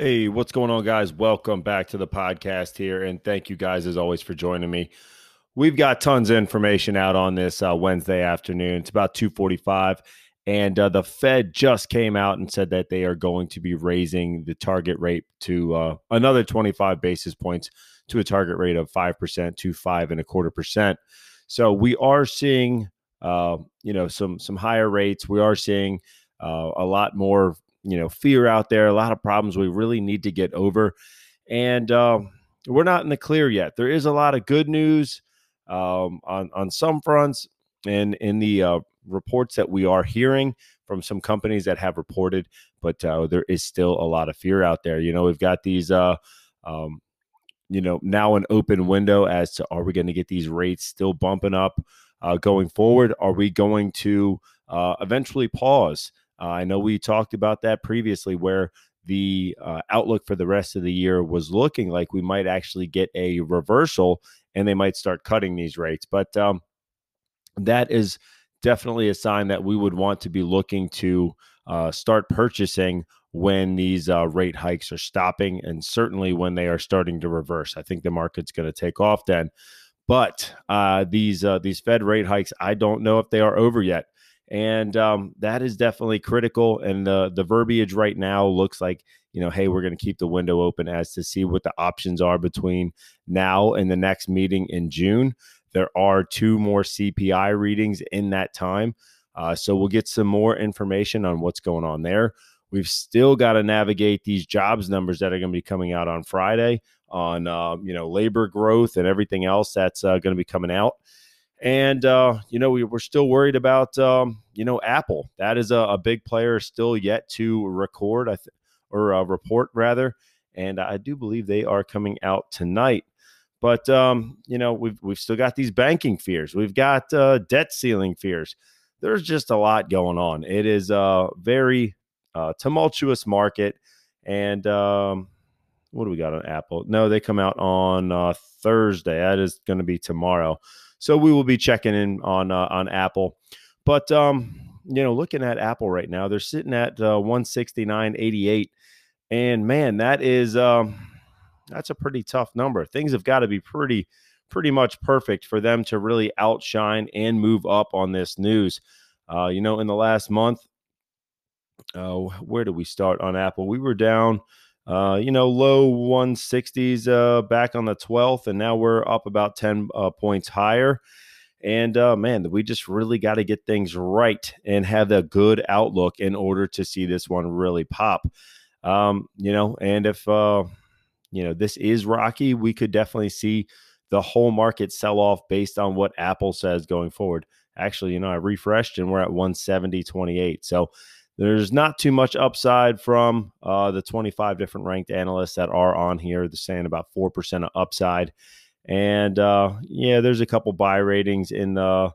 Hey, what's going on, guys? Welcome back to the podcast here, and thank you guys as always for joining me. We've got tons of information out on this uh, Wednesday afternoon. It's about two forty-five, and uh, the Fed just came out and said that they are going to be raising the target rate to uh, another twenty-five basis points to a target rate of five percent to five and a quarter percent. So we are seeing, uh, you know, some some higher rates. We are seeing uh, a lot more you know fear out there a lot of problems we really need to get over and uh, we're not in the clear yet. There is a lot of good news um, on on some fronts and in the uh, reports that we are hearing from some companies that have reported but uh, there is still a lot of fear out there. You know we've got these uh, um, you know now an open window as to are we going to get these rates still bumping up uh, going forward? Are we going to uh, eventually pause uh, I know we talked about that previously, where the uh, outlook for the rest of the year was looking like we might actually get a reversal and they might start cutting these rates. But um, that is definitely a sign that we would want to be looking to uh, start purchasing when these uh, rate hikes are stopping and certainly when they are starting to reverse. I think the market's going to take off then. But uh, these uh, these Fed rate hikes, I don't know if they are over yet and um, that is definitely critical. And the the verbiage right now looks like you know, hey, we're going to keep the window open as to see what the options are between now and the next meeting in June. There are two more CPI readings in that time, uh, so we'll get some more information on what's going on there. We've still got to navigate these jobs numbers that are going to be coming out on Friday on uh, you know labor growth and everything else that's uh, going to be coming out. And uh, you know, we, are still worried about um, you know Apple. That is a, a, big player still yet to record, I th- or uh, report rather. And I do believe they are coming out tonight. But um, you know, we've we've still got these banking fears. We've got uh, debt ceiling fears. There's just a lot going on. It is a very uh, tumultuous market. And um, what do we got on Apple? No, they come out on uh, Thursday. That is going to be tomorrow. So we will be checking in on uh, on Apple. But um, you know, looking at Apple right now, they're sitting at uh, 169.88, and man, that is um, that's a pretty tough number. Things have got to be pretty pretty much perfect for them to really outshine and move up on this news. Uh, you know, in the last month, uh, where do we start on Apple? We were down uh, you know, low 160s uh, back on the 12th, and now we're up about 10 uh, points higher. And uh, man, we just really got to get things right and have a good outlook in order to see this one really pop. Um, you know, and if uh, you know this is rocky, we could definitely see the whole market sell off based on what Apple says going forward. Actually, you know, I refreshed and we're at 170.28. So there's not too much upside from uh, the 25 different ranked analysts that are on here. They're saying about 4% of upside. And uh, yeah, there's a couple buy ratings in the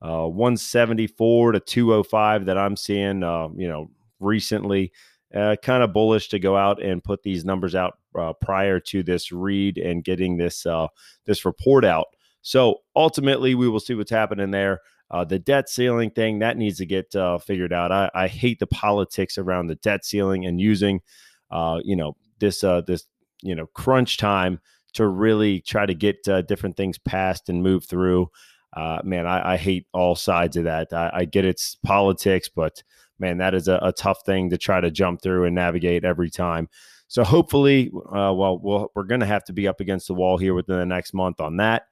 uh, 174 to 205 that I'm seeing, uh, you know, recently. Uh, kind of bullish to go out and put these numbers out uh, prior to this read and getting this this report out. So ultimately, we will see what's happening there. Uh, the debt ceiling thing that needs to get uh, figured out. I, I, hate the politics around the debt ceiling and using, uh, you know, this uh, this you know crunch time to really try to get uh, different things passed and move through. Uh, man, I, I, hate all sides of that. I, I, get it's politics, but man, that is a, a, tough thing to try to jump through and navigate every time. So hopefully, well, we we're going to have to be up against the wall here within the next month on that.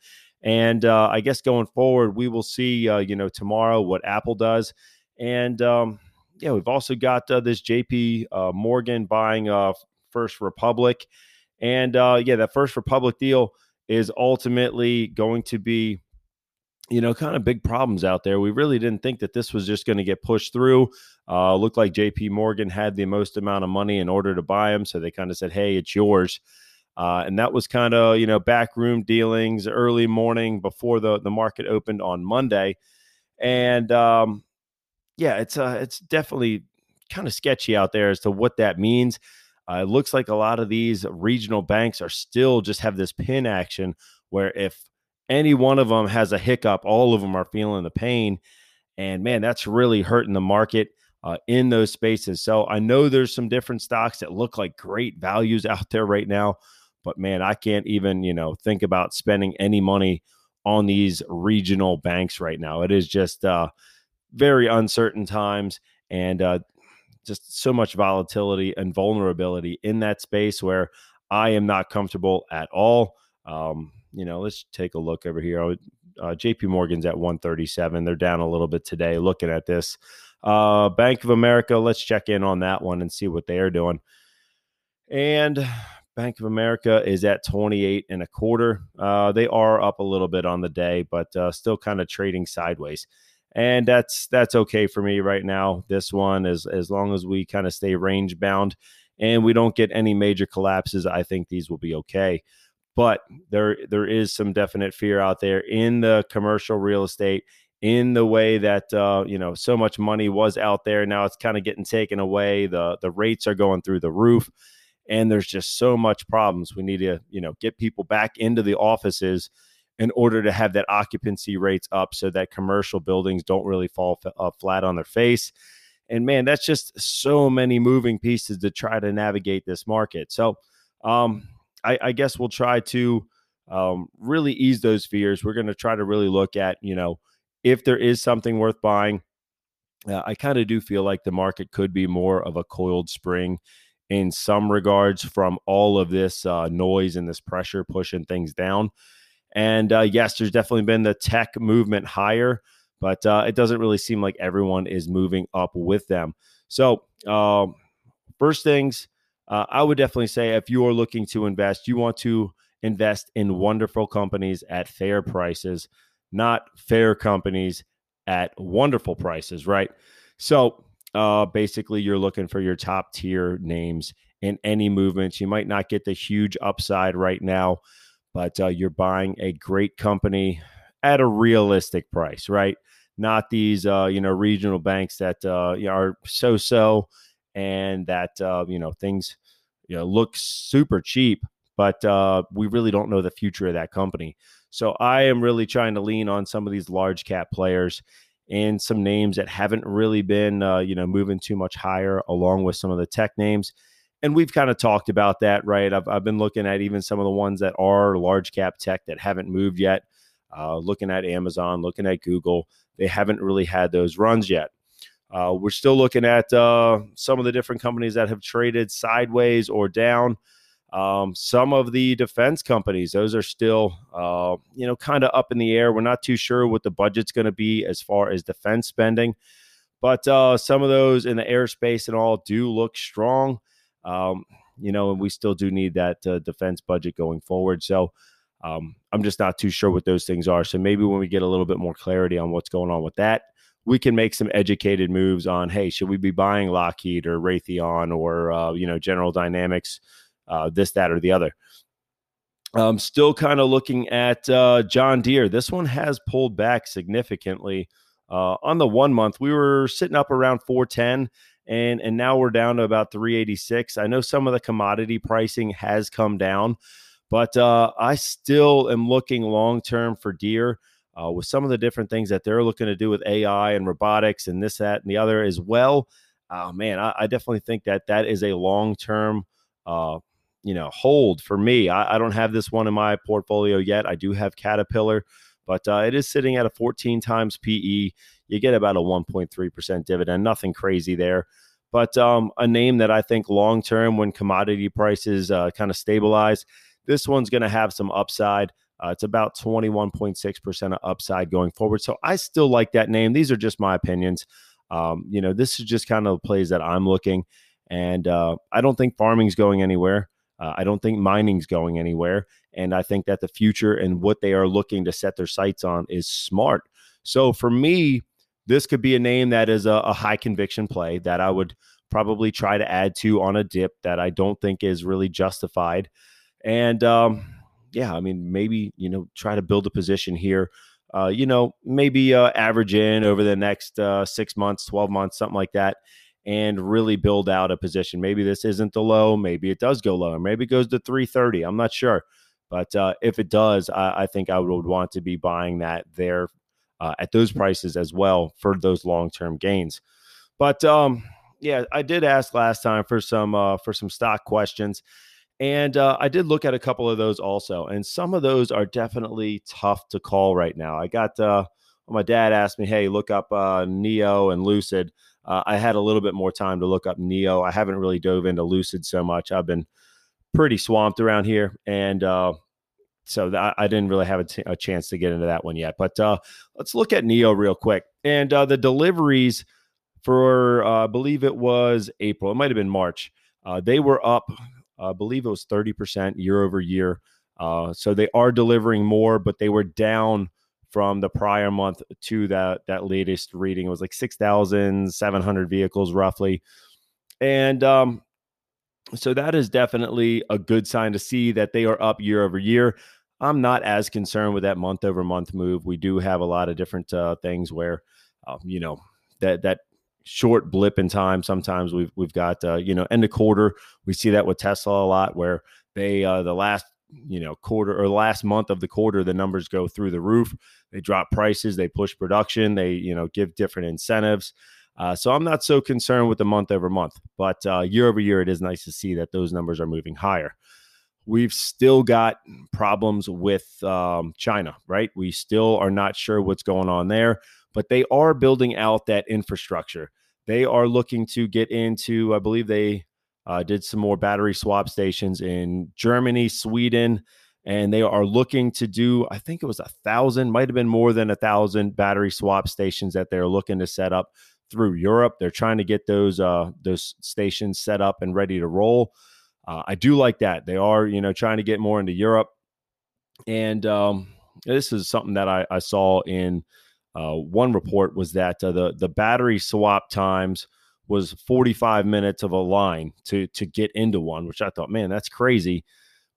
And uh, I guess going forward, we will see, uh, you know, tomorrow what Apple does. And um, yeah, we've also got uh, this JP uh, Morgan buying uh, First Republic. And uh, yeah, that First Republic deal is ultimately going to be, you know, kind of big problems out there. We really didn't think that this was just going to get pushed through. Looked like JP Morgan had the most amount of money in order to buy them. So they kind of said, hey, it's yours. Uh, and that was kind of you know backroom dealings early morning before the the market opened on Monday, and um, yeah, it's uh, it's definitely kind of sketchy out there as to what that means. Uh, it looks like a lot of these regional banks are still just have this pin action where if any one of them has a hiccup, all of them are feeling the pain. And man, that's really hurting the market uh, in those spaces. So I know there's some different stocks that look like great values out there right now, but man, I can't even, you know, think about spending any money on these regional banks right now. It is just uh, very uncertain times and uh, just so much volatility and vulnerability in that space where I am not comfortable at all. Um, you know, let's take a look over here. Uh, JP Morgan's at 137. They're down a little bit today looking at this. Uh, Bank of America, let's check in on that one and see what they are doing. And Bank of America is at 28 and a quarter. Uh, they are up a little bit on the day, but uh, still kind of trading sideways. And that's that's okay for me right now. This one is as long as we kind of stay range bound and we don't get any major collapses, I think these will be okay but there there is some definite fear out there in the commercial real estate in the way that uh, you know so much money was out there now it's kind of getting taken away the the rates are going through the roof and there's just so much problems we need to you know get people back into the offices in order to have that occupancy rates up so that commercial buildings don't really fall f- uh, flat on their face and man that's just so many moving pieces to try to navigate this market so um I, I guess we'll try to um, really ease those fears. We're going to try to really look at, you know, if there is something worth buying. Uh, I kind of do feel like the market could be more of a coiled spring in some regards from all of this uh, noise and this pressure pushing things down. And uh, yes, there's definitely been the tech movement higher, but uh, it doesn't really seem like everyone is moving up with them. So, um, first things, uh, I would definitely say if you are looking to invest, you want to invest in wonderful companies at fair prices, not fair companies at wonderful prices, right? So uh, basically, you're looking for your top tier names in any movements. You might not get the huge upside right now, but uh, you're buying a great company at a realistic price, right? Not these, uh, you know, regional banks that uh, are so so and that uh, you know things you know, look super cheap, but uh, we really don't know the future of that company. So I am really trying to lean on some of these large cap players and some names that haven't really been, uh, you know, moving too much higher, along with some of the tech names. And we've kind of talked about that, right? I've, I've been looking at even some of the ones that are large cap tech that haven't moved yet. Uh, looking at Amazon, looking at Google, they haven't really had those runs yet. Uh, we're still looking at uh, some of the different companies that have traded sideways or down. Um, some of the defense companies, those are still, uh, you know, kind of up in the air. We're not too sure what the budget's going to be as far as defense spending, but uh, some of those in the airspace and all do look strong. Um, you know, and we still do need that uh, defense budget going forward. So um, I'm just not too sure what those things are. So maybe when we get a little bit more clarity on what's going on with that, we can make some educated moves on hey should we be buying lockheed or raytheon or uh, you know general dynamics uh, this that or the other. Um, still kind of looking at uh, john deere. This one has pulled back significantly uh, on the one month. We were sitting up around 410 and and now we're down to about 386 i know some of the commodity pricing has come down but uh, i still am looking long term for deere uh, with some of the different things that they're looking to do with AI and robotics and this, that, and the other as well. Oh man, I, I definitely think that that is a long term, uh, you know, hold for me. I, I, don't have this one in my portfolio yet. I do have Caterpillar, but uh, it is sitting at a 14 times PE. You get about a 1.3% dividend, nothing crazy there. But um, a name that I think long term, when commodity prices uh, kind of stabilize, this one's going to have some upside. Uh, it's about 21.6% of upside going forward. So I still like that name. These are just my opinions. Um, you know, this is just kind of the plays that I'm looking. And uh, I don't think farming's going anywhere. Uh, I don't think mining's going anywhere. And I think that the future and what they are looking to set their sights on is smart. So for me, this could be a name that is a, a high conviction play that I would probably try to add to on a dip that I don't think is really justified And um, yeah, I mean, maybe, you know, try to build a position here. Uh, you know, maybe uh, average in over the next uh, six months, 12 months, something like that, and really build out a position. Maybe this isn't the low. Maybe it does go lower. Maybe it goes to 330. I'm not sure. But uh, if it does, I, I, think I would want to be buying that there uh, at those prices as well for those long term gains. But um, yeah, I did ask last time for some uh, for some stock questions, and uh, I did look at a couple of those also, and some of those are definitely tough to call right now. I got uh, my dad asked me, "Hey, look up uh, NIO and Lucid." Uh, I had a little bit more time to look up NIO. I haven't really dove into Lucid so much. I've been pretty swamped around here, and uh, so that, I didn't really have a, t- a chance to get into that one yet. But uh, let's look at NIO real quick, and uh, the deliveries for uh, I believe it was April. It might have been March. Uh, they were up. I believe it was thirty percent year over year. So they are delivering more, but they were down from the prior month to that that latest reading. It was like six thousand seven hundred vehicles roughly, and um, so that is definitely a good sign to see that they are up year over year. I'm not as concerned with that month over month move. We do have a lot of different uh, things where, uh, you know, that that short blip in time. Sometimes we've we've got uh, you know end of quarter. We see that with Tesla a lot, where they uh, the last you know quarter or last month of the quarter, the numbers go through the roof. They drop prices, they push production, they you know give different incentives. Uh, so I'm not so concerned with the month over month, but uh, year over year, it is nice to see that those numbers are moving higher. We've still got problems with um, China, right? We still are not sure what's going on there but they are building out that infrastructure. They are looking to get into, I believe they uh, did some more battery swap stations in Germany, Sweden, and they are looking to do, I think it was a thousand, might have been more than a thousand battery swap stations that they're looking to set up through Europe. They're trying to get those uh, those stations set up and ready to roll. Uh, I do like that. They are, you know, trying to get more into Europe, and um, this is something that I, I saw in uh, one report was that uh, the the battery swap times was 45 minutes of a line to to get into one, which I thought, man, that's crazy.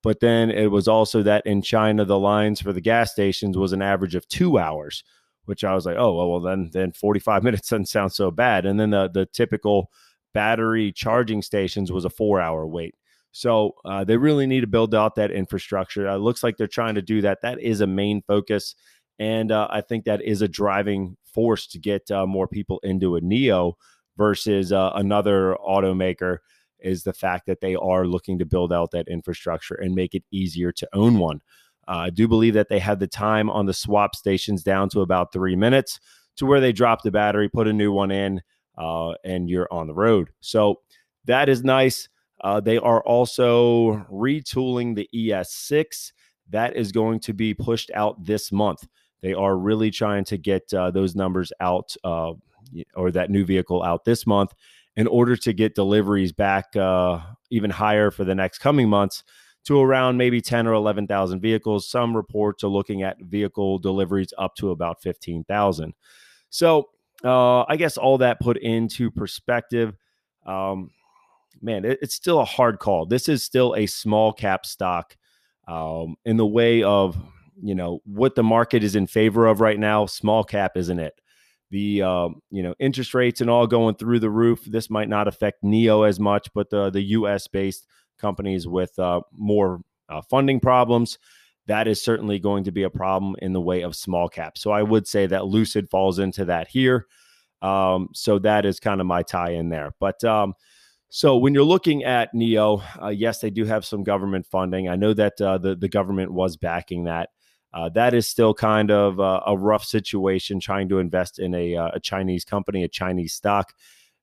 But then it was also that in China, the lines for the gas stations was an average of two hours, which I was like, oh well, well then then 45 minutes doesn't sound so bad. And then the the typical battery charging stations was a four hour wait. So uh, they really need to build out that infrastructure. It looks like they're trying to do that. That is a main focus. And uh, I think that is a driving force to get uh, more people into a NIO versus uh, another automaker is the fact that they are looking to build out that infrastructure and make it easier to own one. Uh, I do believe that they had the time on the swap stations down to about three minutes to where they drop the battery, put a new one in, uh, and you're on the road. So that is nice. Uh, they are also retooling the ES6. That is going to be pushed out this month. They are really trying to get uh, those numbers out uh, or that new vehicle out this month in order to get deliveries back uh, even higher for the next coming months to around maybe 10 or 11,000 vehicles. Some reports are looking at vehicle deliveries up to about 15,000. So, uh, I guess all that put into perspective, um, man, it, it's still a hard call. This is still a small cap stock um, in the way of you know what the market is in favor of right now small cap isn't it the um, you know interest rates and all going through the roof this might not affect NIO as much but the the us based companies with uh, more uh, funding problems that is certainly going to be a problem in the way of small cap so i would say that lucid falls into that here um, so that is kind of my tie in there but um, so when you're looking at NIO, uh, yes, they do have some government funding. I know that uh, the the government was backing that. Uh, that is still kind of uh, a rough situation trying to invest in a, uh, a Chinese company, a Chinese stock.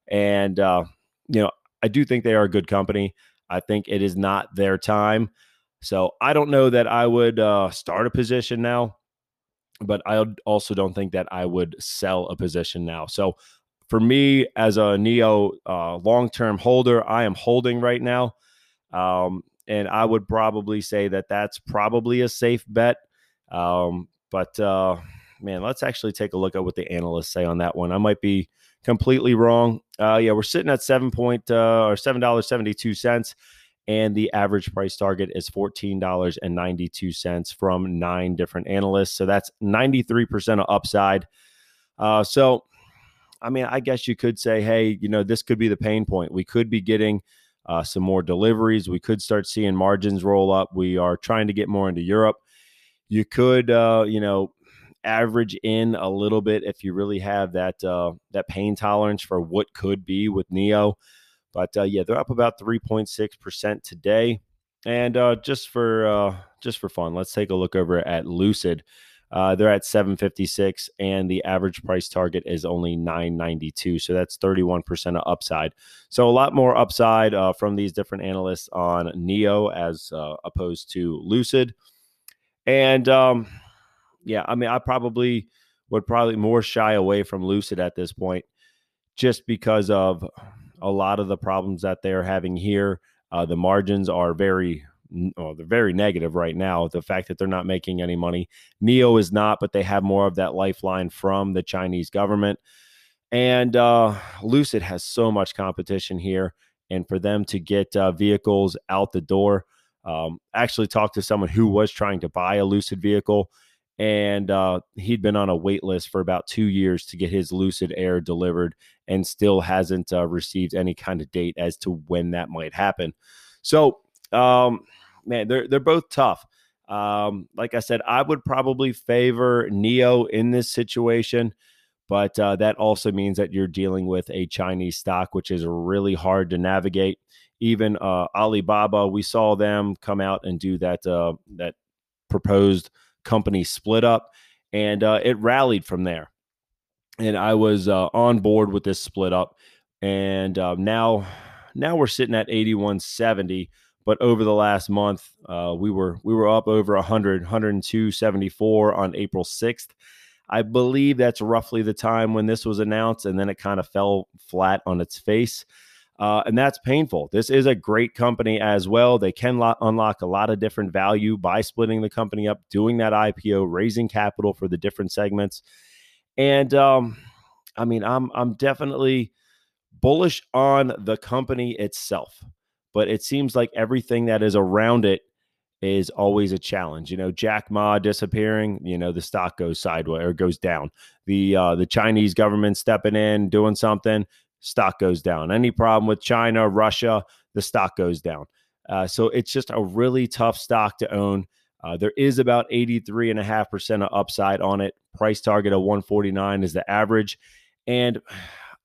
And, uh, you know, I do think they are a good company. I think it is not their time. So I don't know that I would uh, start a position now, but I also don't think that I would sell a position now. So for me, as a NIO uh, long term holder, I am holding right now. Um, and I would probably say that that's probably a safe bet. Um, but uh, man, let's actually take a look at what the analysts say on that one. I might be completely wrong. Uh, yeah, we're sitting at seven point uh, or seven dollars seventy two cents, and the average price target is $14.92 from nine different analysts. So that's 93% of upside. Uh, so, I mean, I guess you could say, hey, you know, this could be the pain point. We could be getting uh, some more deliveries. We could start seeing margins roll up. We are trying to get more into Europe. You could, uh, you know, average in a little bit if you really have that uh, that pain tolerance for what could be with NIO. But uh, yeah, they're up about 3.6% today. And uh, just for uh, just for fun, let's take a look over at Lucid. Uh, they're at 756 and the average price target is only 992 so that's 31% of upside so a lot more upside uh, from these different analysts on NIO as uh, opposed to lucid and um, yeah i mean i probably would probably more shy away from lucid at this point just because of a lot of the problems that they're having here. Uh, the margins are very, well, they're very negative right now. The fact that they're not making any money, NIO is not, but they have more of that lifeline from the Chinese government. And uh, Lucid has so much competition here, and for them to get uh, vehicles out the door, um, actually talked to someone who was trying to buy a Lucid vehicle and uh, he'd been on a wait list for about two years to get his Lucid Air delivered, and still hasn't uh, received any kind of date as to when that might happen. So, um, man, they're they're both tough. Um, like I said, I would probably favor NIO in this situation, but uh, that also means that you're dealing with a Chinese stock, which is really hard to navigate. Even uh, Alibaba, we saw them come out and do that uh, that proposed company split up, and uh, it rallied from there. And I was uh, on board with this split up, and uh, now now we're sitting at 8170 but over the last month uh, we were we were up over 100 102.74 on april 6th i believe that's roughly the time when this was announced and then it kind of fell flat on its face uh, and that's painful. This is a great company as well. They can lo- unlock a lot of different value by splitting the company up, doing that IPO, raising capital for the different segments. And um, I mean, I'm I'm definitely bullish on the company itself, but it seems like everything that is around it is always a challenge. You know, Jack Ma disappearing, you know, the stock goes sideways or goes down. The uh, the Chinese government stepping in, doing something, stock goes down. Any problem with China, Russia, the stock goes down. Uh, so it's just a really tough stock to own. Uh, there is about 83.5% of upside on it. Price target of 149 is the average. And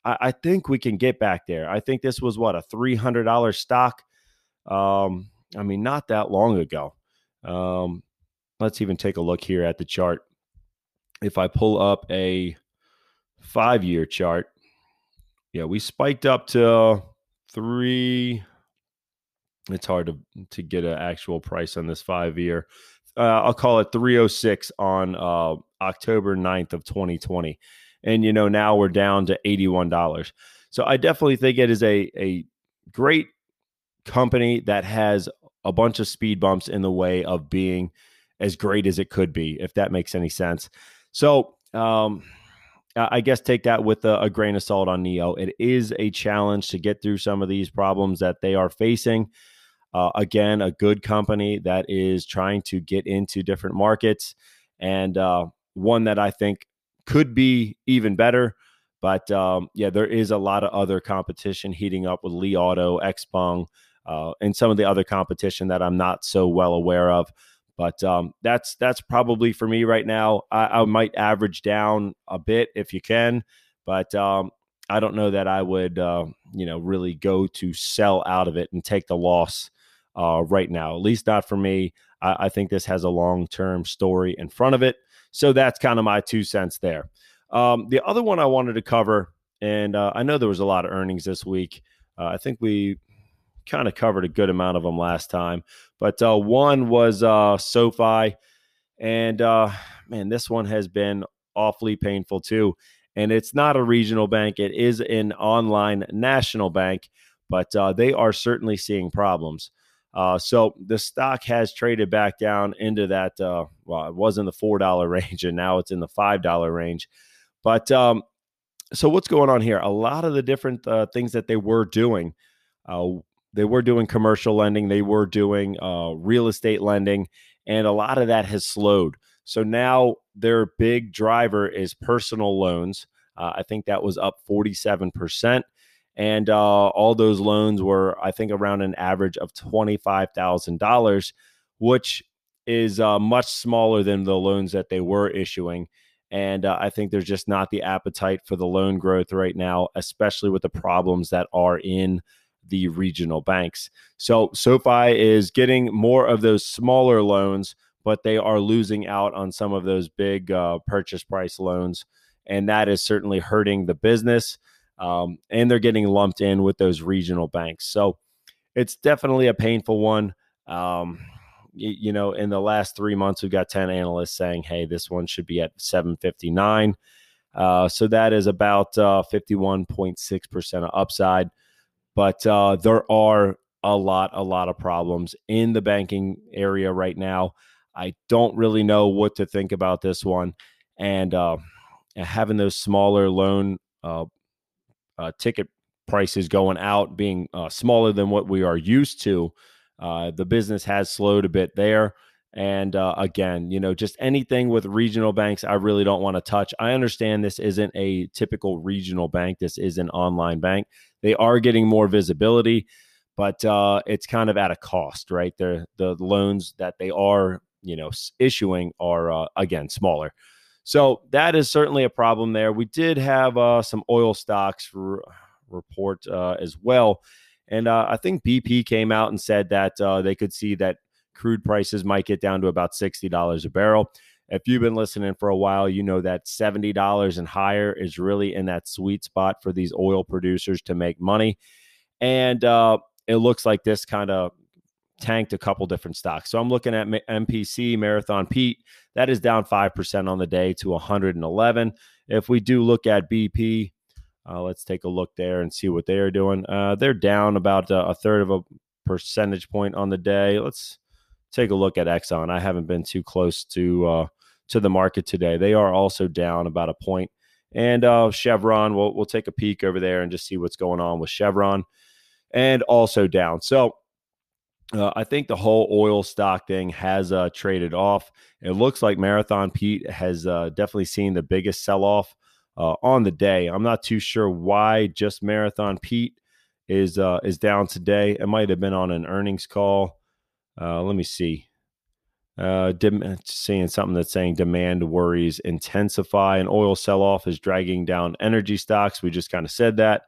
I, I, think we can get back there. I think this was what a $300 stock. Um, I mean, not that long ago. Um, let's even take a look here at the chart. If I pull up a five year chart, yeah, we spiked up to three. It's hard to to get an actual price on this five year. Uh, I'll call it 306 on uh, October 9th of 2020. And, you know, now we're down to $81. So I definitely think it is a, a great company that has a bunch of speed bumps in the way of being as great as it could be, if that makes any sense. So, um, I guess take that with a, a, grain of salt on NIO. It is a challenge to get through some of these problems that they are facing. Uh, again, a good company that is trying to get into different markets and uh, one that I think could be even better. But um, yeah, there is a lot of other competition heating up with Li Auto, Xpeng, uh, and some of the other competition that I'm not so well aware of. But um, that's that's probably for me right now. I, I, might average down a bit if you can, but um, I don't know that I would uh, you know really go to sell out of it and take the loss uh, right now. At least not for me. I, I think this has a long term story in front of it. So that's kind of my two cents there. Um, the other one I wanted to cover, and uh, I know there was a lot of earnings this week. Uh, I think we kind of covered a good amount of them last time. But uh, one was uh, SoFi, and uh, man, this one has been awfully painful too. And it's not a regional bank; it is an online national bank, but uh, they are certainly seeing problems. Uh, so the stock has traded back down into that. Uh, well, it was in the four dollar range, and now it's in the five dollar range. But um, so what's going on here? A lot of the different uh, things that they were doing uh, they were doing commercial lending, they were doing uh, real estate lending, and a lot of that has slowed. So now their big driver is personal loans. Uh, I think that was up 47%. And uh, all those loans were, I think, around an average of $25,000, which is uh, much smaller than the loans that they were issuing. And uh, I think there's just not the appetite for the loan growth right now, especially with the problems that are in the regional banks. So SoFi is getting more of those smaller loans, but they are losing out on some of those big uh, purchase price loans. And that is certainly hurting the business um, and they're getting lumped in with those regional banks. So it's definitely a painful one. Um, you, you, know, in the last three months, we've got 10 analysts saying, hey, this one should be at 759. Uh, so that is about uh, 51.6% of upside. But uh, there are a lot, a lot of problems in the banking area right now. I don't really know what to think about this one. And uh, having those smaller loan uh, uh, ticket prices going out being uh, smaller than what we are used to. Uh, the business has slowed a bit there. And uh, again, you know, just anything with regional banks, I really don't want to touch. I understand this isn't a typical regional bank, this is an online bank. They are getting more visibility, but uh, it's kind of at a cost, right? The, the loans that they are, you know, issuing are, uh, again, smaller. So that is certainly a problem there. We did have uh, some oil stocks report uh, as well. And uh, I think BP came out and said that they could see that crude prices might get down to about $60 a barrel. If you've been listening for a while, you know that $70 and higher is really in that sweet spot for these oil producers to make money. And uh, it looks like this kind of tanked a couple different stocks. So I'm looking at MPC, Marathon Pete, that is down 5% on the day to 111. If we do look at BP, uh, let's take a look there and see what they are doing. Uh, they're down about a, a third of a percentage point on the day. Let's take a look at Exxon. I haven't been too close to uh, to the market today. They are also down about a point. And uh, Chevron, we'll we'll take a peek over there and just see what's going on with Chevron, and also down. So uh, I think the whole oil stock thing has uh, traded off. It looks like Marathon Pete has uh, definitely seen the biggest sell off uh, on the day. I'm not too sure why just Marathon Pete is uh, is down today. It might have been on an earnings call. Uh, let me see. Dem- seeing something that's saying demand worries intensify and oil sell off is dragging down energy stocks. We just kind of said that.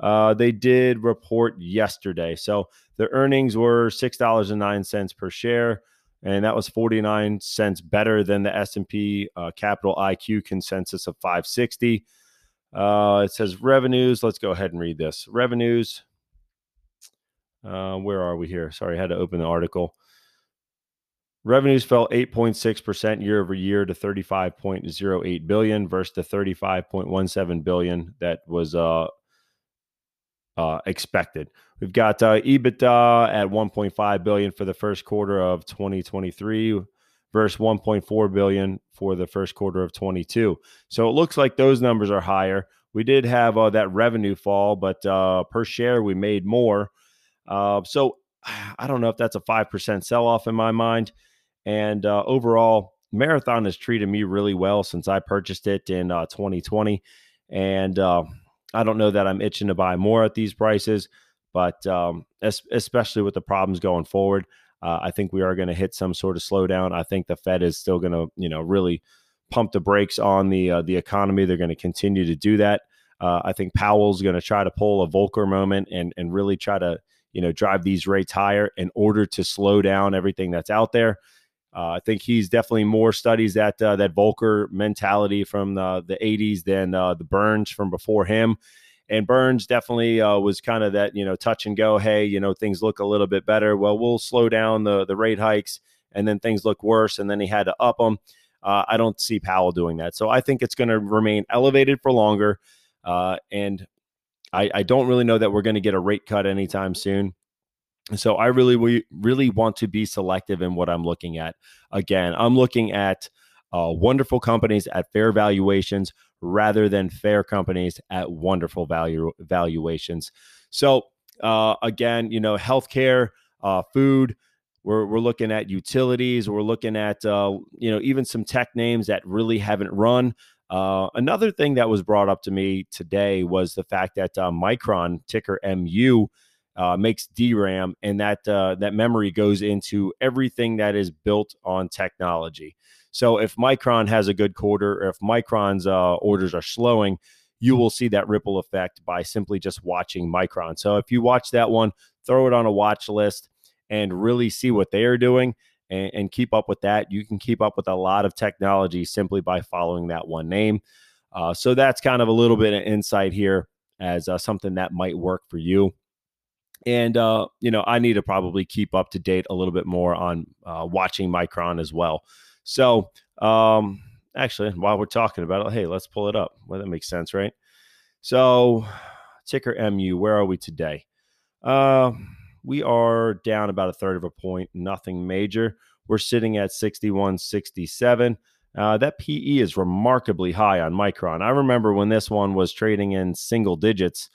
Uh, they did report yesterday. So the earnings were $6.09 per share, and that was 49 cents better than the S&P uh, Capital IQ consensus of 560. Uh, it says revenues. Let's go ahead and read this. Revenues. Uh, where are we here? Sorry, I had to open the article. Revenues fell 8.6% year over year to 35.08 billion versus the 35.17 billion that was uh, uh, expected. We've got uh, EBITDA at 1.5 billion for the first quarter of 2023 versus 1.4 billion for the first quarter of 22. So it looks like those numbers are higher. We did have uh, that revenue fall, but uh, per share we made more. Uh, so I don't know if that's a five percent sell off in my mind. And uh, overall, Marathon has treated me really well since I purchased it in 2020, and I don't know that I'm itching to buy more at these prices, but um, especially with the problems going forward, uh, I think we are going to hit some sort of slowdown. I think the Fed is still going to, you know, really pump the brakes on the uh, the economy. They're going to continue to do that. Uh, I think Powell's going to try to pull a Volcker moment and and really try to, you know, drive these rates higher in order to slow down everything that's out there. Uh, I think he's definitely more studies that uh, that Volcker mentality from the, the 80s than uh, the Burns from before him. And Burns definitely uh, was kind of that you know touch and go. Hey, you know things look a little bit better. Well, we'll slow down the the rate hikes, and then things look worse, and then he had to up them. Uh, I don't see Powell doing that, so I think it's going to remain elevated for longer. Uh, and I, I don't really know that we're going to get a rate cut anytime soon. So I really, we really want to be selective in what I'm looking at. Again, I'm looking at uh, wonderful companies at fair valuations rather than fair companies at wonderful value valuations. So uh, again, you know, healthcare, uh, food. We're, we're looking at utilities. We're looking at, uh, you know, even some tech names that really haven't run. Uh, another thing that was brought up to me today was the fact that uh, Micron, ticker MU, uh, makes DRAM, and that uh, that memory goes into everything that is built on technology. So if Micron has a good quarter, or if Micron's uh, orders are slowing, you will see that ripple effect by simply just watching Micron. So if you watch that one, throw it on a watch list and really see what they are doing and, and keep up with that. You can keep up with a lot of technology simply by following that one name. Uh, so that's kind of a little bit of insight here as uh, something that might work for you. And uh, you know, I need to probably keep up to date a little bit more on uh, watching Micron as well. So, um, actually, while we're talking about it, hey, let's pull it up. Well, that makes sense, right? So, ticker MU, where are we today? Uh, we are down about a third of a point, nothing major. We're sitting at 61.67. Uh, that PE is remarkably high on Micron. I remember when this one was trading in single digits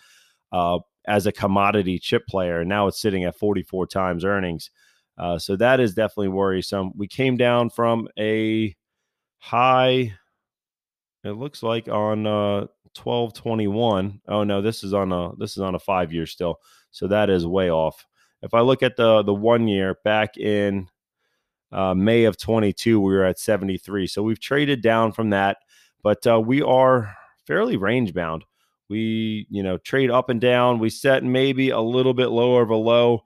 uh, as a commodity chip player. And now it's sitting at 44 times earnings. Uh, so that is definitely worrisome. We came down from a high, it looks like on uh, 1221. Oh no, this is on a this is on a five year still. So that is way off. If I look at the the one year back in uh, May of 22, we were at 73. So we've traded down from that, but uh, we are fairly range bound. We, you know, trade up and down. We set maybe a little bit lower of a low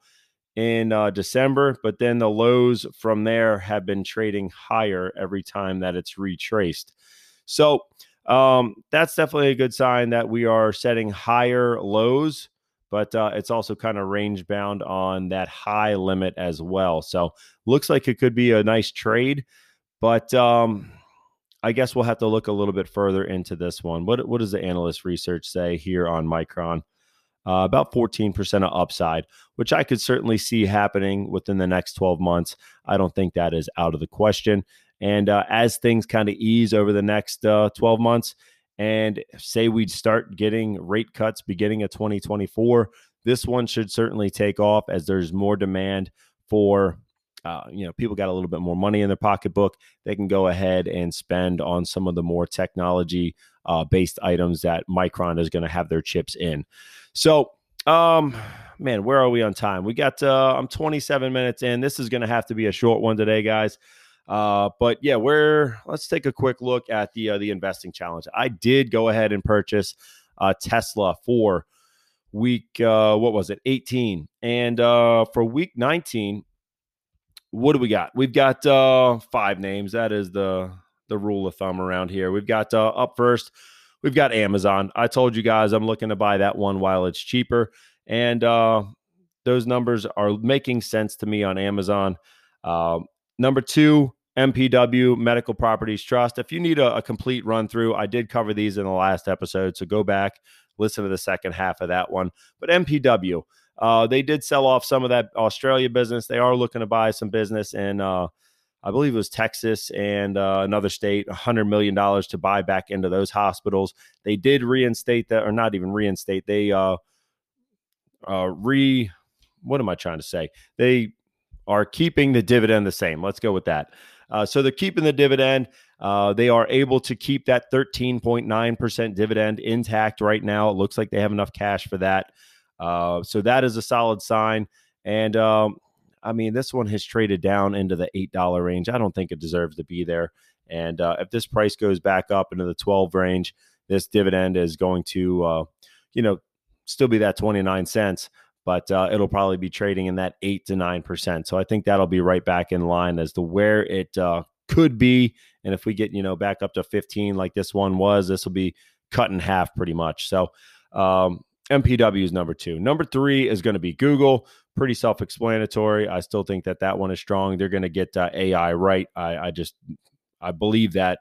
in uh, December, but then the lows from there have been trading higher every time that it's retraced. So um, that's definitely a good sign that we are setting higher lows but uh, it's also kind of range bound on that high limit as well. So looks like it could be a nice trade, but um, I guess we'll have to look a little bit further into this one. What what does the analyst research say here on Micron? Uh, about 14% of upside, which I could certainly see happening within the next 12 months. I don't think that is out of the question. And uh, as things kind of ease over the next uh, 12 months, and say we'd start getting rate cuts beginning of 2024, this one should certainly take off as there's more demand for uh, you know, people got a little bit more money in their pocketbook. They can go ahead and spend on some of the more technology uh, based items that Micron is going to have their chips in. So, um, man, where are we on time? We got, uh, I'm 27 minutes in. This is going to have to be a short one today, guys. Uh, but yeah, we're let's take a quick look at the uh, the investing challenge. I did go ahead and purchase uh, Tesla for week uh, what was it? 18 and uh, for week 19 what do we got? We've got uh, five names. That is the the rule of thumb around here. We've got uh, up first we've got amazon. I told you guys i'm looking to buy that one while it's cheaper. And uh, those numbers are making sense to me on amazon. Um, Number two, MPW Medical Properties Trust. If you need a, a, complete run through, I did cover these in the last episode. So go back, listen to the second half of that one. But MPW, uh, they did sell off some of that Australia business. They are looking to buy some business in, uh, I believe it was Texas and uh, another state, $100 million to buy back into those hospitals. They did reinstate that, or not even reinstate, they uh, uh, re, what am I trying to say? They are keeping the dividend the same. Let's go with that. Uh, so they're keeping the dividend. Uh, they are able to keep that 13.9% dividend intact right now. It looks like they have enough cash for that. Uh, so that is a solid sign. And um, I mean, this one has traded down into the $8 range. I don't think it deserves to be there. And uh, if this price goes back up into the 12 range, this dividend is going to, uh, you know, still be that 29 cents but uh, it'll probably be trading in that eight to nine percent. So I think that'll be right back in line as to where it uh, could be. And if we get you know back up to fifteen like this one was, this will be cut in half pretty much. So um, MPW is number two. Number three is going to be Google. Pretty self-explanatory. I still think that that one is strong. They're going to get uh, AI right. I, I just I believe that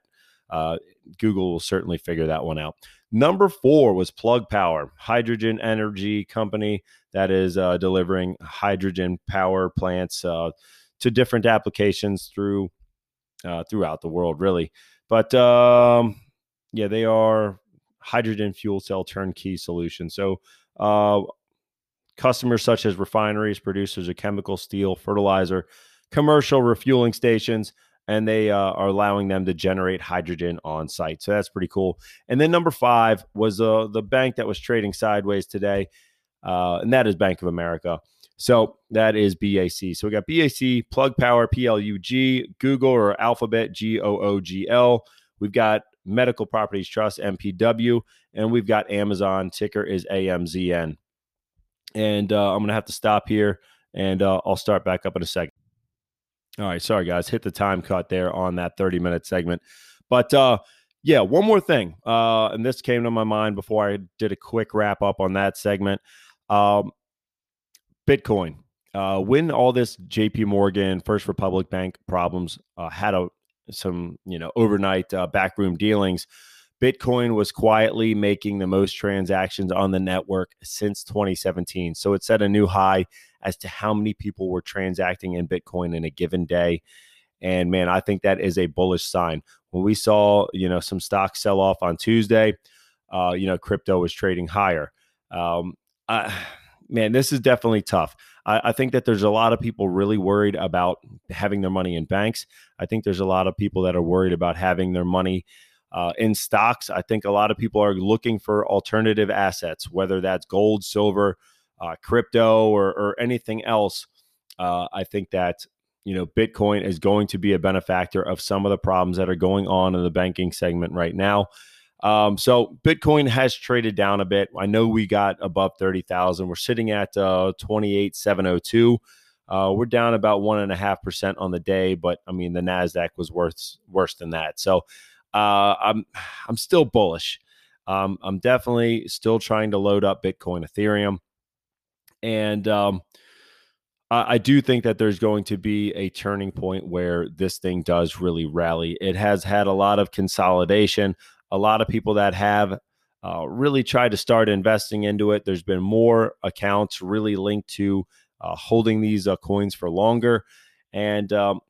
uh, Google will certainly figure that one out. Number four was Plug Power, hydrogen energy company that is uh, delivering hydrogen power plants uh, to different applications through uh, throughout the world, really. But um, yeah, they are hydrogen fuel cell turnkey solution. So uh, customers such as refineries, producers of chemical, steel, fertilizer, commercial refueling stations, and they uh, are allowing them to generate hydrogen on site. So that's pretty cool. And then number five was uh, the bank that was trading sideways today, uh, and that is Bank of America. So that is BAC. So we got BAC, Plug Power, PLUG, Google or Alphabet, G O O G L. We've got Medical Properties Trust, MPW, and we've got Amazon. Ticker is AMZN. And uh, I'm going to have to stop here and uh, I'll start back up in a second. All right. Sorry, guys. Hit the time cut there on that 30 minute segment. But uh, yeah, one more thing. Uh, and this came to my mind before I did a quick wrap up on that segment. Um, Bitcoin. Uh, when all this JP Morgan, First Republic Bank problems uh, had a some you know overnight uh, backroom dealings, Bitcoin was quietly making the most transactions on the network since 2017. So it set a new high as to how many people were transacting in Bitcoin in a given day. And man, I think that is a bullish sign. When we saw, you know, some stocks sell off on Tuesday, uh, you know, crypto was trading higher. Um, I, man, this is definitely tough. I, I, think that there's a lot of people really worried about having their money in banks. I think there's a lot of people that are worried about having their money uh, in stocks. I think a lot of people are looking for alternative assets, whether that's gold, silver, uh, crypto, or, or, anything else. Uh, I think that you know Bitcoin is going to be a benefactor of some of the problems that are going on in the banking segment right now. Um, so Bitcoin has traded down a bit. I know we got above thirty thousand. We're sitting at uh, twenty eight seven hundred oh two. Uh, we're down about one and a half percent on the day, but I mean the Nasdaq was worse worse than that. So uh, I'm I'm still bullish. Um, I'm definitely still trying to load up Bitcoin, Ethereum, and um, I, I do think that there's going to be a turning point where this thing does really rally. It has had a lot of consolidation. A lot of people that have uh, really tried to start investing into it. There's been more accounts really linked to uh, holding these uh, coins for longer, and um,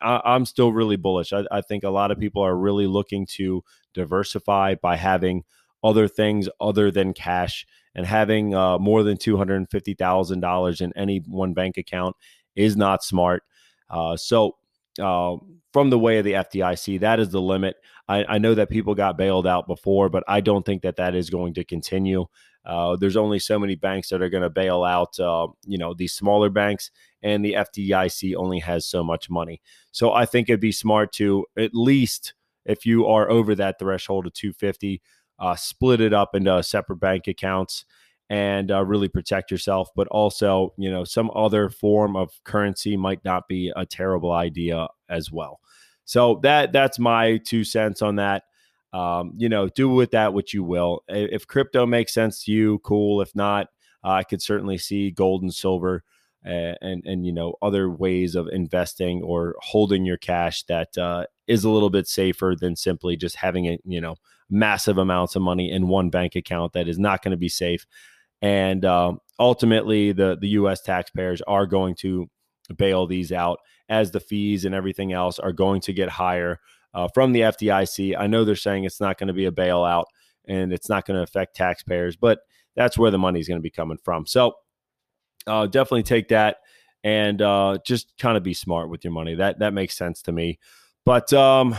I, am still really bullish. I, I, think a lot of people are really looking to diversify by having other things other than cash and having uh, more than two hundred and fifty thousand dollars in any one bank account is not smart. Uh, so, uh, from the way of the FDIC, that is the limit. I, I, know that people got bailed out before, but I don't think that that is going to continue. Uh, there's only so many banks that are going to bail out, uh, you know, these smaller banks, and the FDIC only has so much money. So I think it'd be smart to at least, if you are over that threshold of 250, uh, split it up into separate bank accounts and uh, really protect yourself. But also, you know, some other form of currency might not be a terrible idea as well. So that that's my two cents on that. Um, you know, do with that what you will. If crypto makes sense to you, cool. If not, uh, I could certainly see gold and silver and, and, and you know other ways of investing or holding your cash that uh, is a little bit safer than simply just having it you know massive amounts of money in one bank account that is not going to be safe. And uh, ultimately, the the U.S. taxpayers are going to bail these out as the fees and everything else are going to get higher uh, from the FDIC. I know they're saying it's not going to be a bailout and it's not going to affect taxpayers, but that's where the money is going to be coming from. So uh, definitely take that and uh, just kind of be smart with your money. That that makes sense to me. But um,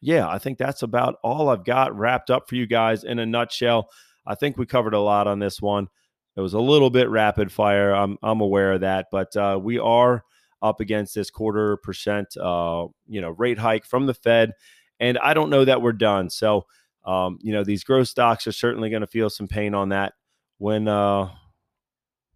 yeah, I think that's about all I've got wrapped up for you guys in a nutshell. I think we covered a lot on this one. It was a little bit rapid fire. I'm I'm aware of that, but uh, we are up against this quarter percent, uh, you know, rate hike from the Fed, and I don't know that we're done. So, um, you know, these growth stocks are certainly going to feel some pain on that. When uh,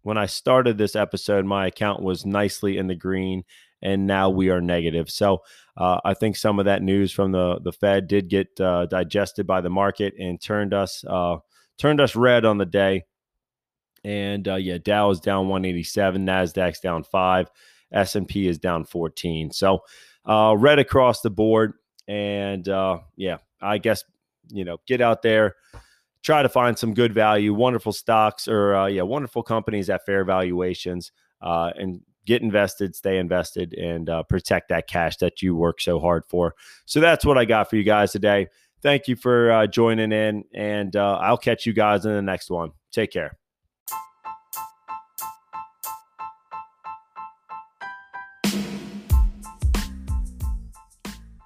when I started this episode, my account was nicely in the green, and now we are negative. So, uh, I think some of that news from the the Fed did get uh, digested by the market and turned us uh, turned us red on the day. And uh, yeah, Dow is down 187, Nasdaq's down five. S&P is down 14. So uh, red across the board. And uh, yeah, I guess, you know, get out there, try to find some good value, wonderful stocks or, uh, yeah, wonderful companies at fair valuations uh, and get invested, stay invested, and uh, protect that cash that you work so hard for. So that's what I got for you guys today. Thank you for uh, joining in, and uh, I'll catch you guys in the next one. Take care.